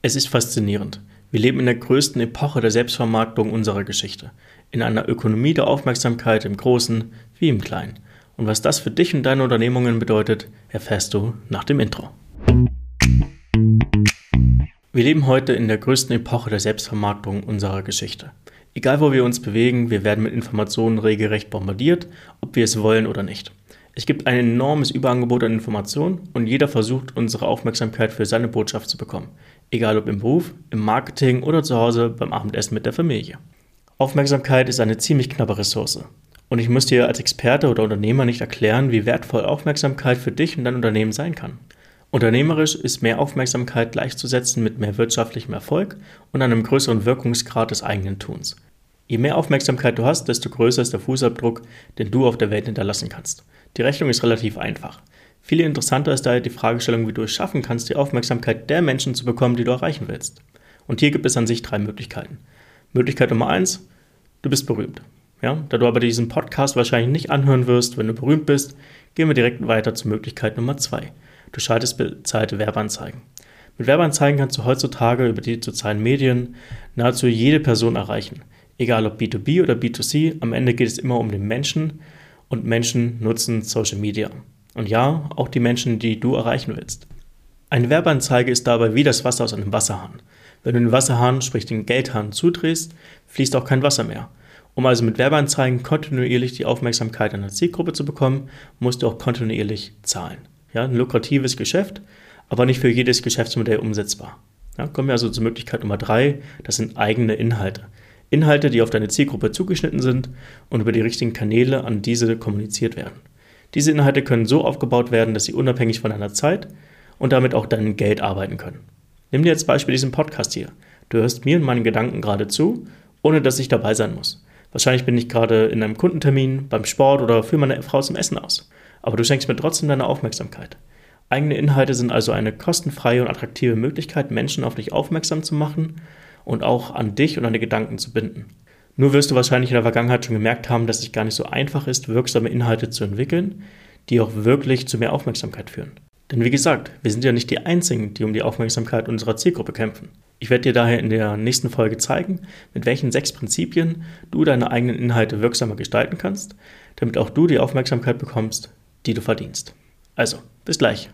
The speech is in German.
Es ist faszinierend. Wir leben in der größten Epoche der Selbstvermarktung unserer Geschichte. In einer Ökonomie der Aufmerksamkeit im Großen wie im Kleinen. Und was das für dich und deine Unternehmungen bedeutet, erfährst du nach dem Intro. Wir leben heute in der größten Epoche der Selbstvermarktung unserer Geschichte. Egal wo wir uns bewegen, wir werden mit Informationen regelrecht bombardiert, ob wir es wollen oder nicht. Es gibt ein enormes Überangebot an Informationen und jeder versucht, unsere Aufmerksamkeit für seine Botschaft zu bekommen. Egal ob im Beruf, im Marketing oder zu Hause beim Abendessen mit der Familie. Aufmerksamkeit ist eine ziemlich knappe Ressource. Und ich muss dir als Experte oder Unternehmer nicht erklären, wie wertvoll Aufmerksamkeit für dich und dein Unternehmen sein kann. Unternehmerisch ist mehr Aufmerksamkeit gleichzusetzen mit mehr wirtschaftlichem Erfolg und einem größeren Wirkungsgrad des eigenen Tuns. Je mehr Aufmerksamkeit du hast, desto größer ist der Fußabdruck, den du auf der Welt hinterlassen kannst. Die Rechnung ist relativ einfach. Viel interessanter ist daher die Fragestellung, wie du es schaffen kannst, die Aufmerksamkeit der Menschen zu bekommen, die du erreichen willst. Und hier gibt es an sich drei Möglichkeiten. Möglichkeit Nummer eins, du bist berühmt. Ja, da du aber diesen Podcast wahrscheinlich nicht anhören wirst, wenn du berühmt bist, gehen wir direkt weiter zur Möglichkeit Nummer zwei. Du schaltest bezahlte Werbeanzeigen. Mit Werbeanzeigen kannst du heutzutage über die sozialen Medien nahezu jede Person erreichen. Egal ob B2B oder B2C, am Ende geht es immer um den Menschen und Menschen nutzen Social Media. Und ja, auch die Menschen, die du erreichen willst. Eine Werbeanzeige ist dabei wie das Wasser aus einem Wasserhahn. Wenn du den Wasserhahn, sprich den Geldhahn, zudrehst, fließt auch kein Wasser mehr. Um also mit Werbeanzeigen kontinuierlich die Aufmerksamkeit einer Zielgruppe zu bekommen, musst du auch kontinuierlich zahlen. Ja, ein lukratives Geschäft, aber nicht für jedes Geschäftsmodell umsetzbar. Ja, kommen wir also zur Möglichkeit Nummer drei, das sind eigene Inhalte. Inhalte, die auf deine Zielgruppe zugeschnitten sind und über die richtigen Kanäle an diese kommuniziert werden. Diese Inhalte können so aufgebaut werden, dass sie unabhängig von deiner Zeit und damit auch deinem Geld arbeiten können. Nimm dir als Beispiel diesen Podcast hier. Du hörst mir und meinen Gedanken gerade zu, ohne dass ich dabei sein muss. Wahrscheinlich bin ich gerade in einem Kundentermin, beim Sport oder für meine Frau zum Essen aus. Aber du schenkst mir trotzdem deine Aufmerksamkeit. Eigene Inhalte sind also eine kostenfreie und attraktive Möglichkeit, Menschen auf dich aufmerksam zu machen und auch an dich und deine Gedanken zu binden. Nur wirst du wahrscheinlich in der Vergangenheit schon gemerkt haben, dass es gar nicht so einfach ist, wirksame Inhalte zu entwickeln, die auch wirklich zu mehr Aufmerksamkeit führen. Denn wie gesagt, wir sind ja nicht die Einzigen, die um die Aufmerksamkeit unserer Zielgruppe kämpfen. Ich werde dir daher in der nächsten Folge zeigen, mit welchen sechs Prinzipien du deine eigenen Inhalte wirksamer gestalten kannst, damit auch du die Aufmerksamkeit bekommst, die du verdienst. Also, bis gleich.